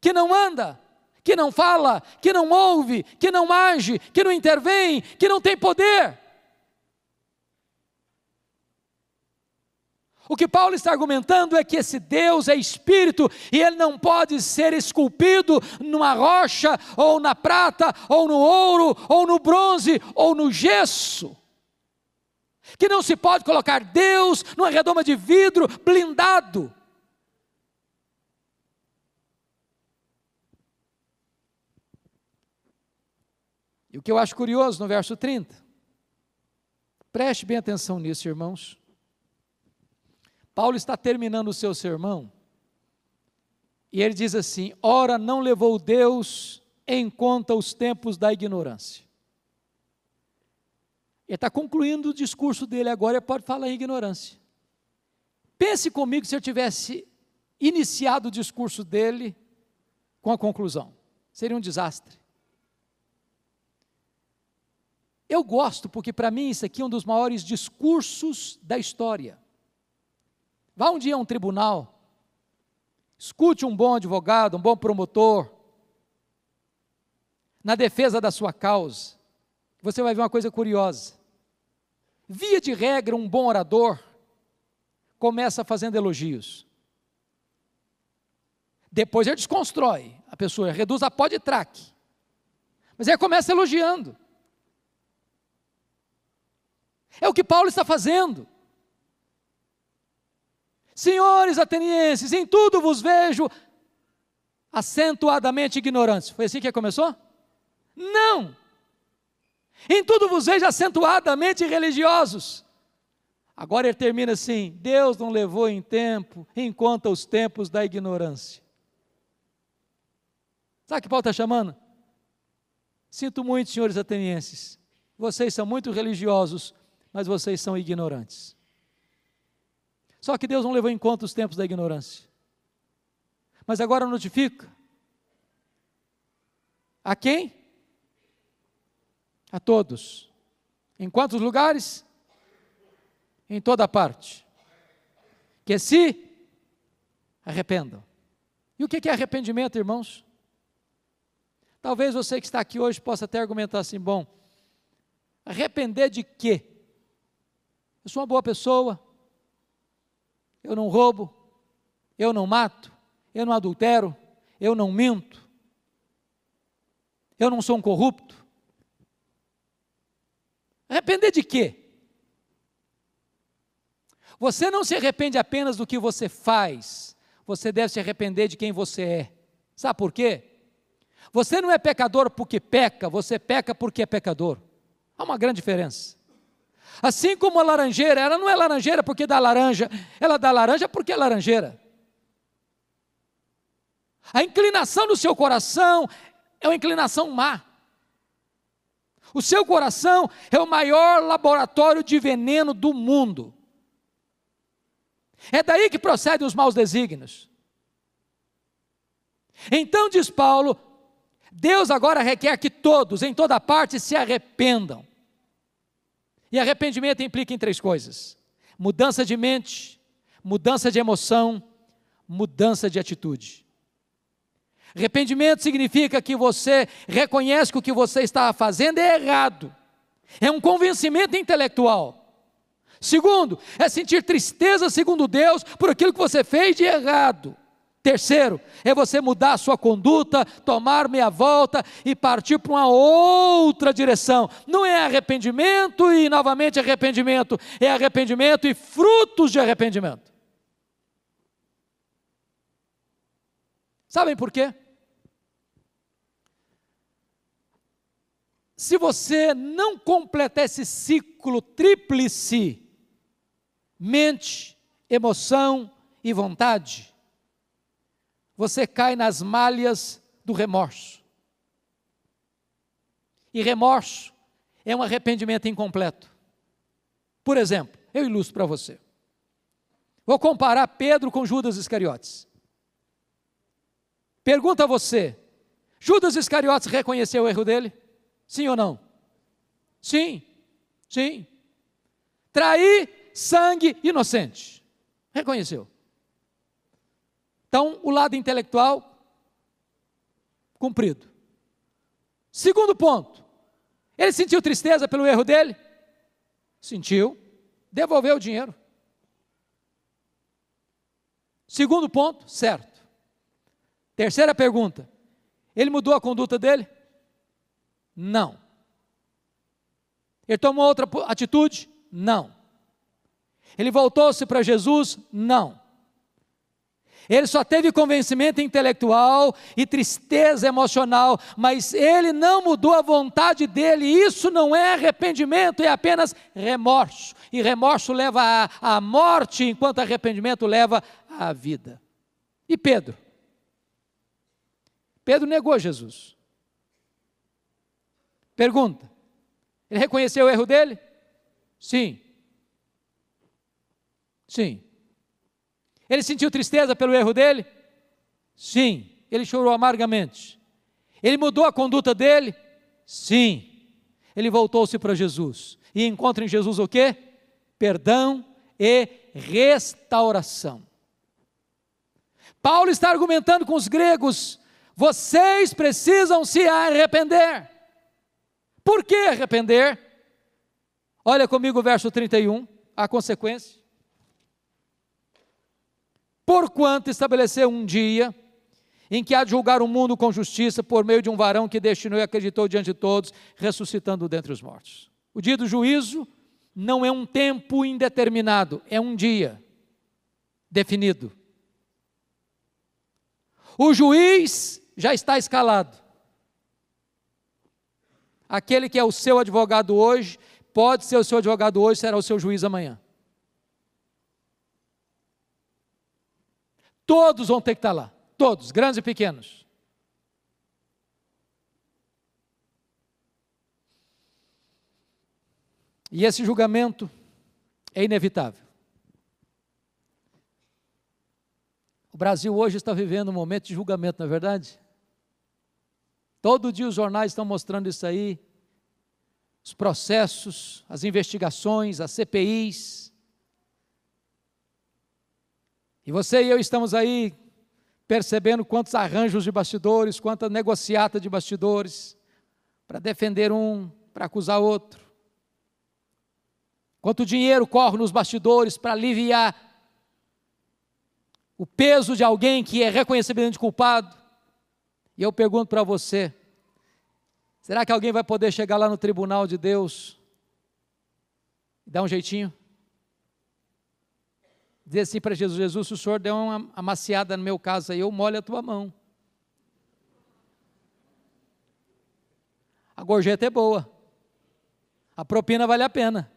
que não anda, que não fala, que não ouve, que não age, que não intervém, que não tem poder. O que Paulo está argumentando é que esse Deus é espírito e ele não pode ser esculpido numa rocha, ou na prata, ou no ouro, ou no bronze, ou no gesso. Que não se pode colocar Deus numa redoma de vidro blindado. E o que eu acho curioso no verso 30, preste bem atenção nisso, irmãos. Paulo está terminando o seu sermão e ele diz assim: Ora, não levou Deus em conta os tempos da ignorância. Ele está concluindo o discurso dele agora, ele pode falar em ignorância. Pense comigo se eu tivesse iniciado o discurso dele com a conclusão. Seria um desastre. Eu gosto, porque para mim isso aqui é um dos maiores discursos da história. Vá um dia a um tribunal, escute um bom advogado, um bom promotor, na defesa da sua causa. Você vai ver uma coisa curiosa. Via de regra, um bom orador começa fazendo elogios. Depois ele desconstrói a pessoa, reduz a pó de traque. Mas ele começa elogiando. É o que Paulo está fazendo. Senhores atenienses, em tudo vos vejo acentuadamente ignorantes. Foi assim que começou? Não! Em tudo vos vejo acentuadamente religiosos. Agora ele termina assim: Deus não levou em tempo, em conta os tempos da ignorância. Sabe o que Paulo está chamando? Sinto muito, senhores atenienses. Vocês são muito religiosos, mas vocês são ignorantes. Só que Deus não levou em conta os tempos da ignorância. Mas agora notifica A quem? A todos. Em quantos lugares? Em toda parte. Que se arrependam. E o que é arrependimento, irmãos? Talvez você que está aqui hoje possa até argumentar assim: bom, arrepender de quê? Eu sou uma boa pessoa, eu não roubo, eu não mato, eu não adultero, eu não minto, eu não sou um corrupto. Arrepender de quê? Você não se arrepende apenas do que você faz, você deve se arrepender de quem você é. Sabe por quê? Você não é pecador porque peca, você peca porque é pecador. Há uma grande diferença. Assim como a laranjeira, ela não é laranjeira porque dá laranja, ela dá laranja porque é laranjeira. A inclinação do seu coração é uma inclinação má. O seu coração é o maior laboratório de veneno do mundo. É daí que procedem os maus desígnios. Então, diz Paulo, Deus agora requer que todos, em toda parte, se arrependam. E arrependimento implica em três coisas: mudança de mente, mudança de emoção, mudança de atitude. Arrependimento significa que você reconhece que o que você está fazendo é errado. É um convencimento intelectual. Segundo, é sentir tristeza, segundo Deus, por aquilo que você fez de errado. Terceiro, é você mudar a sua conduta, tomar meia volta e partir para uma outra direção. Não é arrependimento e novamente arrependimento, é arrependimento e frutos de arrependimento. Sabem por quê? se você não completar esse ciclo tríplice, mente, emoção e vontade, você cai nas malhas do remorso. E remorso é um arrependimento incompleto. Por exemplo, eu ilustro para você. Vou comparar Pedro com Judas Iscariotes. Pergunta a você: Judas Iscariotes reconheceu o erro dele? Sim ou não? Sim, sim. Trair sangue inocente. Reconheceu. Então, o lado intelectual, cumprido. Segundo ponto, ele sentiu tristeza pelo erro dele? Sentiu. Devolveu o dinheiro. Segundo ponto, certo. Terceira pergunta: ele mudou a conduta dele? Não. Ele tomou outra atitude? Não. Ele voltou-se para Jesus? Não. Ele só teve convencimento intelectual e tristeza emocional, mas ele não mudou a vontade dele. Isso não é arrependimento, é apenas remorso. E remorso leva à morte, enquanto arrependimento leva à vida. E Pedro? Pedro negou Jesus. Pergunta: ele reconheceu o erro dele? Sim. Sim. Ele sentiu tristeza pelo erro dele? Sim. Ele chorou amargamente. Ele mudou a conduta dele? Sim. Ele voltou-se para Jesus e encontra em Jesus o que? Perdão e restauração. Paulo está argumentando com os gregos: vocês precisam se arrepender. Por que arrepender? Olha comigo o verso 31, a consequência. Porquanto estabeleceu um dia em que há de julgar o mundo com justiça por meio de um varão que destinou e acreditou diante de todos, ressuscitando dentre os mortos. O dia do juízo não é um tempo indeterminado, é um dia definido. O juiz já está escalado. Aquele que é o seu advogado hoje, pode ser o seu advogado hoje, será o seu juiz amanhã. Todos vão ter que estar lá, todos, grandes e pequenos. E esse julgamento é inevitável. O Brasil hoje está vivendo um momento de julgamento, não é verdade? Todo dia os jornais estão mostrando isso aí, os processos, as investigações, as CPIs. E você e eu estamos aí percebendo quantos arranjos de bastidores, quanta negociata de bastidores, para defender um, para acusar outro. Quanto dinheiro corre nos bastidores para aliviar o peso de alguém que é reconhecidamente culpado. E eu pergunto para você: será que alguém vai poder chegar lá no tribunal de Deus e dar um jeitinho? Dizer assim para Jesus: Jesus, se o senhor deu uma amaciada no meu caso aí, eu molho a tua mão. A gorjeta é boa, a propina vale a pena.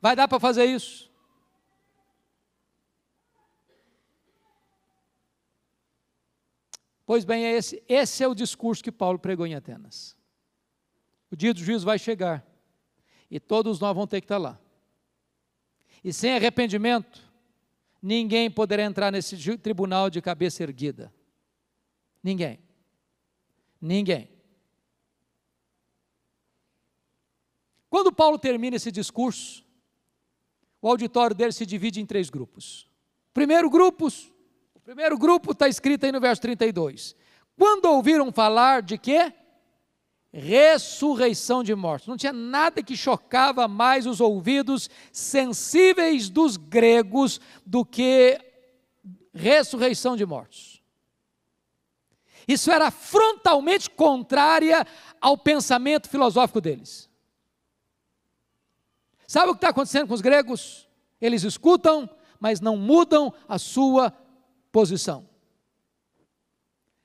Vai dar para fazer isso? Pois bem, é esse, esse é o discurso que Paulo pregou em Atenas. O dia do juízo vai chegar e todos nós vamos ter que estar lá. E sem arrependimento, ninguém poderá entrar nesse tribunal de cabeça erguida. Ninguém. Ninguém. Quando Paulo termina esse discurso, o auditório dele se divide em três grupos. Primeiro grupos, o primeiro grupo está escrito aí no verso 32. Quando ouviram falar de quê? Ressurreição de mortos. Não tinha nada que chocava mais os ouvidos sensíveis dos gregos do que ressurreição de mortos. Isso era frontalmente contrária ao pensamento filosófico deles. Sabe o que está acontecendo com os gregos? Eles escutam, mas não mudam a sua posição.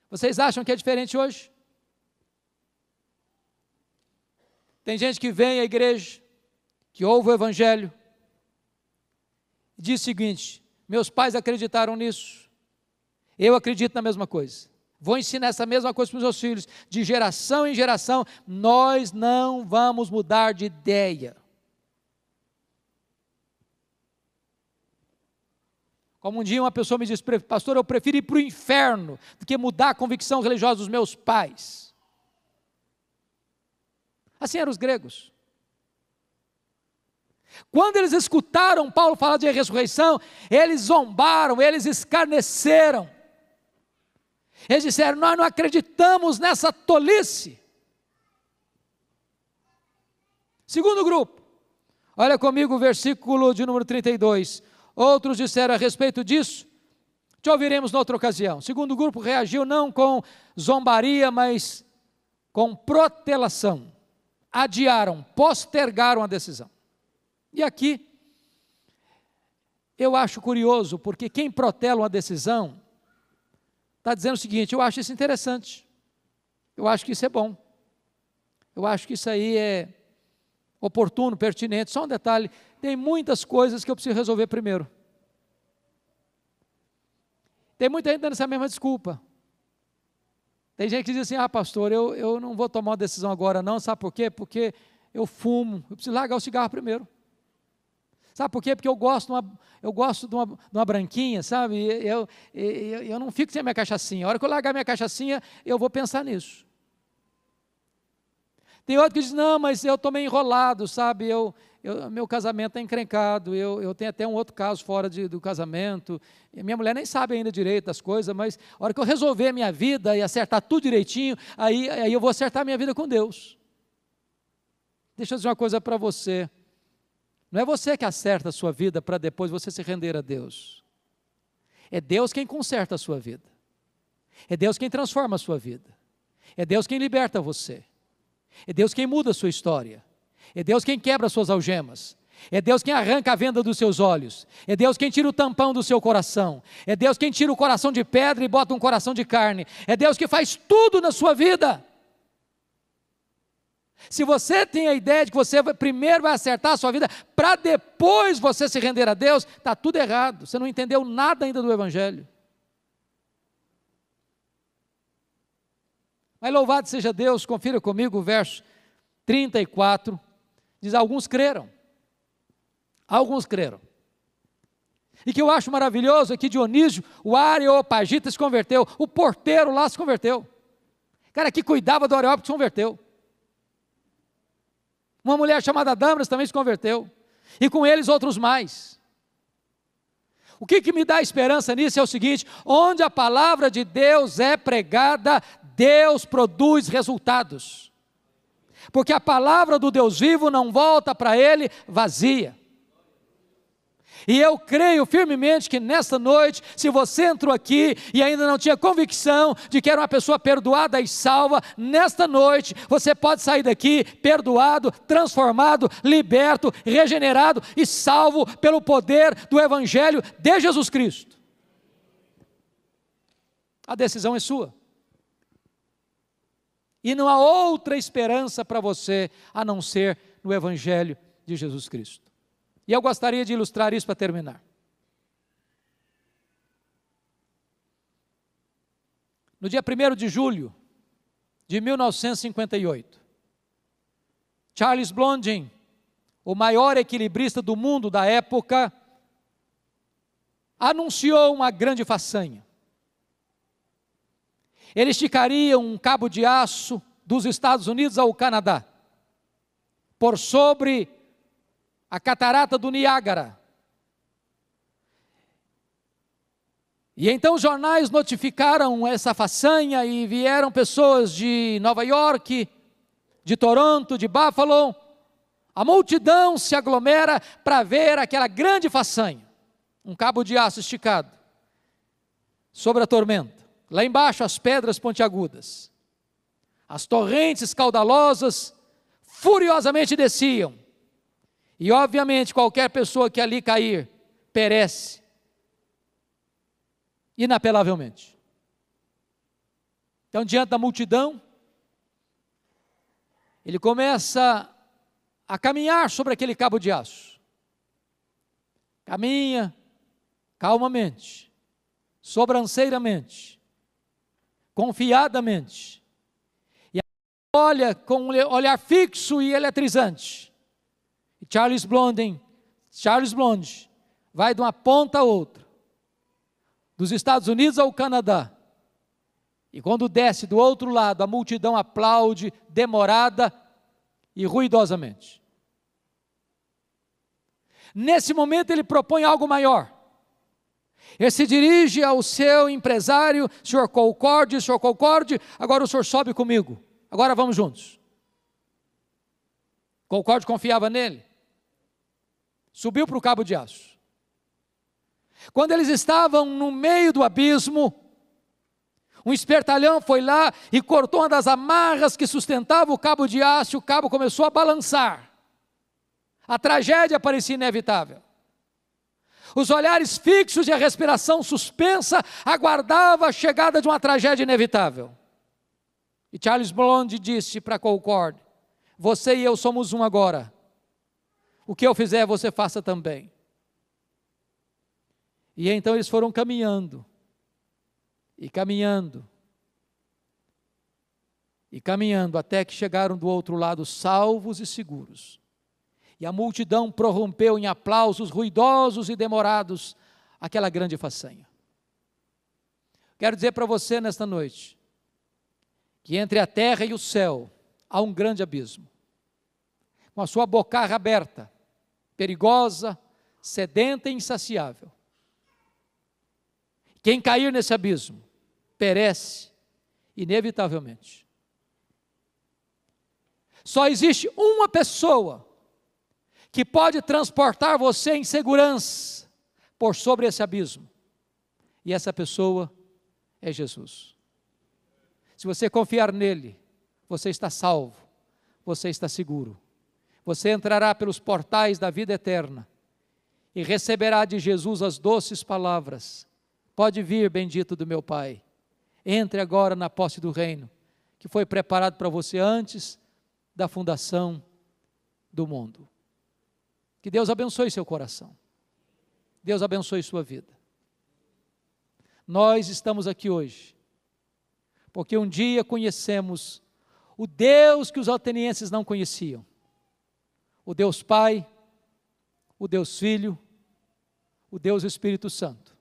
Vocês acham que é diferente hoje? Tem gente que vem à igreja, que ouve o Evangelho, e diz o seguinte: meus pais acreditaram nisso, eu acredito na mesma coisa. Vou ensinar essa mesma coisa para os meus filhos, de geração em geração, nós não vamos mudar de ideia. Como um dia uma pessoa me disse, pastor, eu prefiro ir para o inferno do que mudar a convicção religiosa dos meus pais. Assim eram os gregos. Quando eles escutaram Paulo falar de ressurreição, eles zombaram, eles escarneceram. Eles disseram: Nós não acreditamos nessa tolice. Segundo grupo, olha comigo o versículo de número 32. Outros disseram a respeito disso, te ouviremos noutra ocasião. segundo grupo reagiu não com zombaria, mas com protelação adiaram, postergaram a decisão. E aqui, eu acho curioso, porque quem protela uma decisão está dizendo o seguinte: eu acho isso interessante, eu acho que isso é bom, eu acho que isso aí é oportuno, pertinente. Só um detalhe: tem muitas coisas que eu preciso resolver primeiro. Tem muita gente dando essa mesma desculpa. Tem gente que diz assim: ah, pastor, eu, eu não vou tomar uma decisão agora, não. Sabe por quê? Porque eu fumo, eu preciso largar o cigarro primeiro. Sabe por quê? Porque eu gosto de uma, eu gosto de uma, de uma branquinha, sabe? Eu, eu, eu não fico sem a minha cachaçinha. A hora que eu largar minha cachaçinha, eu vou pensar nisso. Tem outro que diz: não, mas eu estou meio enrolado, sabe? Eu, eu, meu casamento é encrencado, eu, eu tenho até um outro caso fora de, do casamento, minha mulher nem sabe ainda direito das coisas, mas a hora que eu resolver a minha vida e acertar tudo direitinho, aí, aí eu vou acertar a minha vida com Deus. Deixa eu dizer uma coisa para você, não é você que acerta a sua vida para depois você se render a Deus, é Deus quem conserta a sua vida, é Deus quem transforma a sua vida, é Deus quem liberta você, é Deus quem muda a sua história. É Deus quem quebra as suas algemas. É Deus quem arranca a venda dos seus olhos. É Deus quem tira o tampão do seu coração. É Deus quem tira o coração de pedra e bota um coração de carne. É Deus que faz tudo na sua vida. Se você tem a ideia de que você primeiro vai acertar a sua vida para depois você se render a Deus, está tudo errado. Você não entendeu nada ainda do Evangelho. Mas louvado seja Deus, confira comigo o verso 34 Diz: alguns creram. Alguns creram. E que eu acho maravilhoso é que Dionísio, o Areopagita, se converteu, o porteiro lá se converteu. cara que cuidava do Areópago se converteu. Uma mulher chamada Damaris também se converteu. E com eles outros mais. O que, que me dá esperança nisso é o seguinte: onde a palavra de Deus é pregada, Deus produz resultados. Porque a palavra do Deus vivo não volta para ele vazia. E eu creio firmemente que nesta noite, se você entrou aqui e ainda não tinha convicção de que era uma pessoa perdoada e salva, nesta noite você pode sair daqui perdoado, transformado, liberto, regenerado e salvo pelo poder do Evangelho de Jesus Cristo. A decisão é sua. E não há outra esperança para você a não ser no Evangelho de Jesus Cristo. E eu gostaria de ilustrar isso para terminar. No dia 1 de julho de 1958, Charles Blondin, o maior equilibrista do mundo da época, anunciou uma grande façanha. Ele esticaria um cabo de aço dos Estados Unidos ao Canadá, por sobre a catarata do Niágara. E então os jornais notificaram essa façanha e vieram pessoas de Nova York, de Toronto, de Buffalo. A multidão se aglomera para ver aquela grande façanha. Um cabo de aço esticado sobre a tormenta. Lá embaixo as pedras pontiagudas. As torrentes caudalosas furiosamente desciam e obviamente qualquer pessoa que ali cair perece inapelavelmente. Então, diante da multidão, ele começa a caminhar sobre aquele cabo de aço. Caminha calmamente, sobranceiramente, confiadamente. E olha com um olhar fixo e eletrizante Charles Blondin, Charles Blonde, vai de uma ponta a outra, dos Estados Unidos ao Canadá. E quando desce do outro lado, a multidão aplaude demorada e ruidosamente. Nesse momento ele propõe algo maior. Ele se dirige ao seu empresário, senhor concorde, senhor concorde, agora o senhor sobe comigo, agora vamos juntos. Concorde confiava nele subiu para o cabo de aço. Quando eles estavam no meio do abismo, um espertalhão foi lá e cortou uma das amarras que sustentava o cabo de aço, o cabo começou a balançar. A tragédia parecia inevitável. Os olhares fixos e a respiração suspensa aguardavam a chegada de uma tragédia inevitável. E Charles Blonde disse para Concorde: Você e eu somos um agora. O que eu fizer, você faça também. E então eles foram caminhando, e caminhando, e caminhando, até que chegaram do outro lado salvos e seguros. E a multidão prorrompeu em aplausos ruidosos e demorados aquela grande façanha. Quero dizer para você nesta noite, que entre a terra e o céu há um grande abismo. Com a sua bocarra aberta, perigosa, sedenta e insaciável. Quem cair nesse abismo perece inevitavelmente. Só existe uma pessoa que pode transportar você em segurança por sobre esse abismo. E essa pessoa é Jesus. Se você confiar nele, você está salvo, você está seguro você entrará pelos portais da vida eterna e receberá de Jesus as doces palavras: Pode vir, bendito do meu Pai. Entre agora na posse do reino, que foi preparado para você antes da fundação do mundo. Que Deus abençoe seu coração. Deus abençoe sua vida. Nós estamos aqui hoje, porque um dia conhecemos o Deus que os atenienses não conheciam o Deus Pai, o Deus Filho, o Deus Espírito Santo.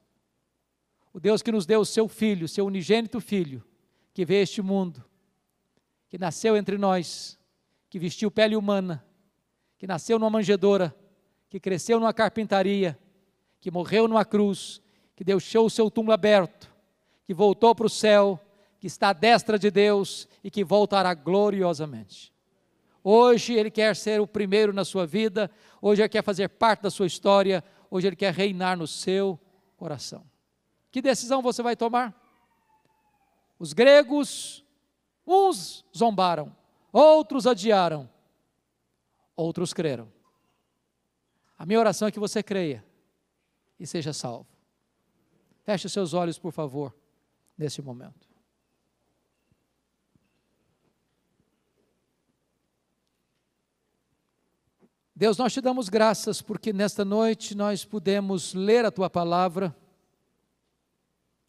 O Deus que nos deu o seu Filho, seu unigênito Filho, que veio este mundo que nasceu entre nós, que vestiu pele humana, que nasceu numa manjedoura, que cresceu numa carpintaria, que morreu numa cruz, que deixou o seu túmulo aberto, que voltou para o céu, que está à destra de Deus e que voltará gloriosamente. Hoje Ele quer ser o primeiro na sua vida, hoje Ele quer fazer parte da sua história, hoje Ele quer reinar no seu coração. Que decisão você vai tomar? Os gregos, uns zombaram, outros adiaram, outros creram. A minha oração é que você creia e seja salvo. Feche os seus olhos, por favor, nesse momento. Deus, nós te damos graças porque nesta noite nós pudemos ler a tua palavra,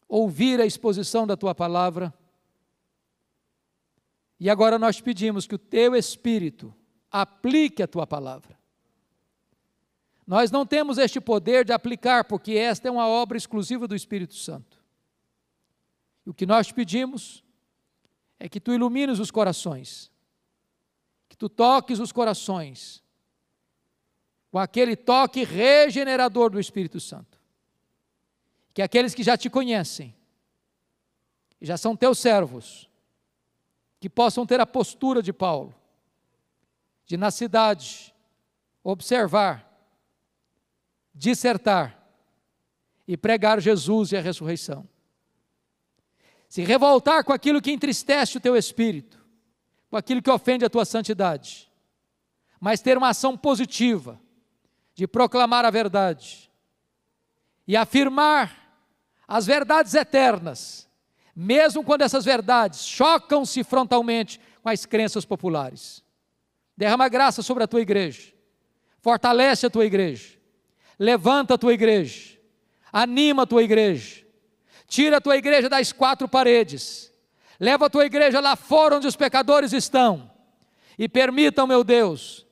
ouvir a exposição da tua palavra, e agora nós pedimos que o teu Espírito aplique a tua palavra. Nós não temos este poder de aplicar, porque esta é uma obra exclusiva do Espírito Santo. O que nós pedimos é que tu ilumines os corações, que tu toques os corações, com aquele toque regenerador do Espírito Santo. Que aqueles que já te conhecem, e já são teus servos, que possam ter a postura de Paulo, de na cidade observar, dissertar e pregar Jesus e a ressurreição. Se revoltar com aquilo que entristece o teu espírito, com aquilo que ofende a tua santidade, mas ter uma ação positiva de proclamar a verdade e afirmar as verdades eternas, mesmo quando essas verdades chocam-se frontalmente com as crenças populares. Derrama graça sobre a tua igreja, fortalece a tua igreja, levanta a tua igreja, anima a tua igreja, tira a tua igreja das quatro paredes, leva a tua igreja lá fora onde os pecadores estão, e permita, meu Deus,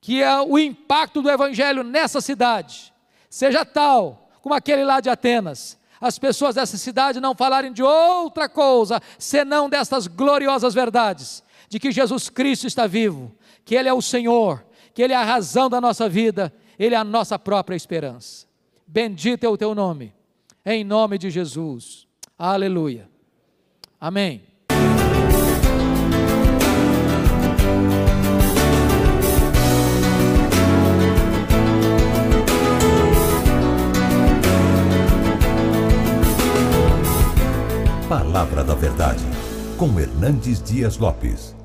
que é o impacto do Evangelho nessa cidade seja tal como aquele lá de Atenas. As pessoas dessa cidade não falarem de outra coisa senão destas gloriosas verdades: de que Jesus Cristo está vivo, que Ele é o Senhor, que Ele é a razão da nossa vida, Ele é a nossa própria esperança. Bendito é o teu nome, em nome de Jesus. Aleluia. Amém. Palavra da Verdade, com Hernandes Dias Lopes.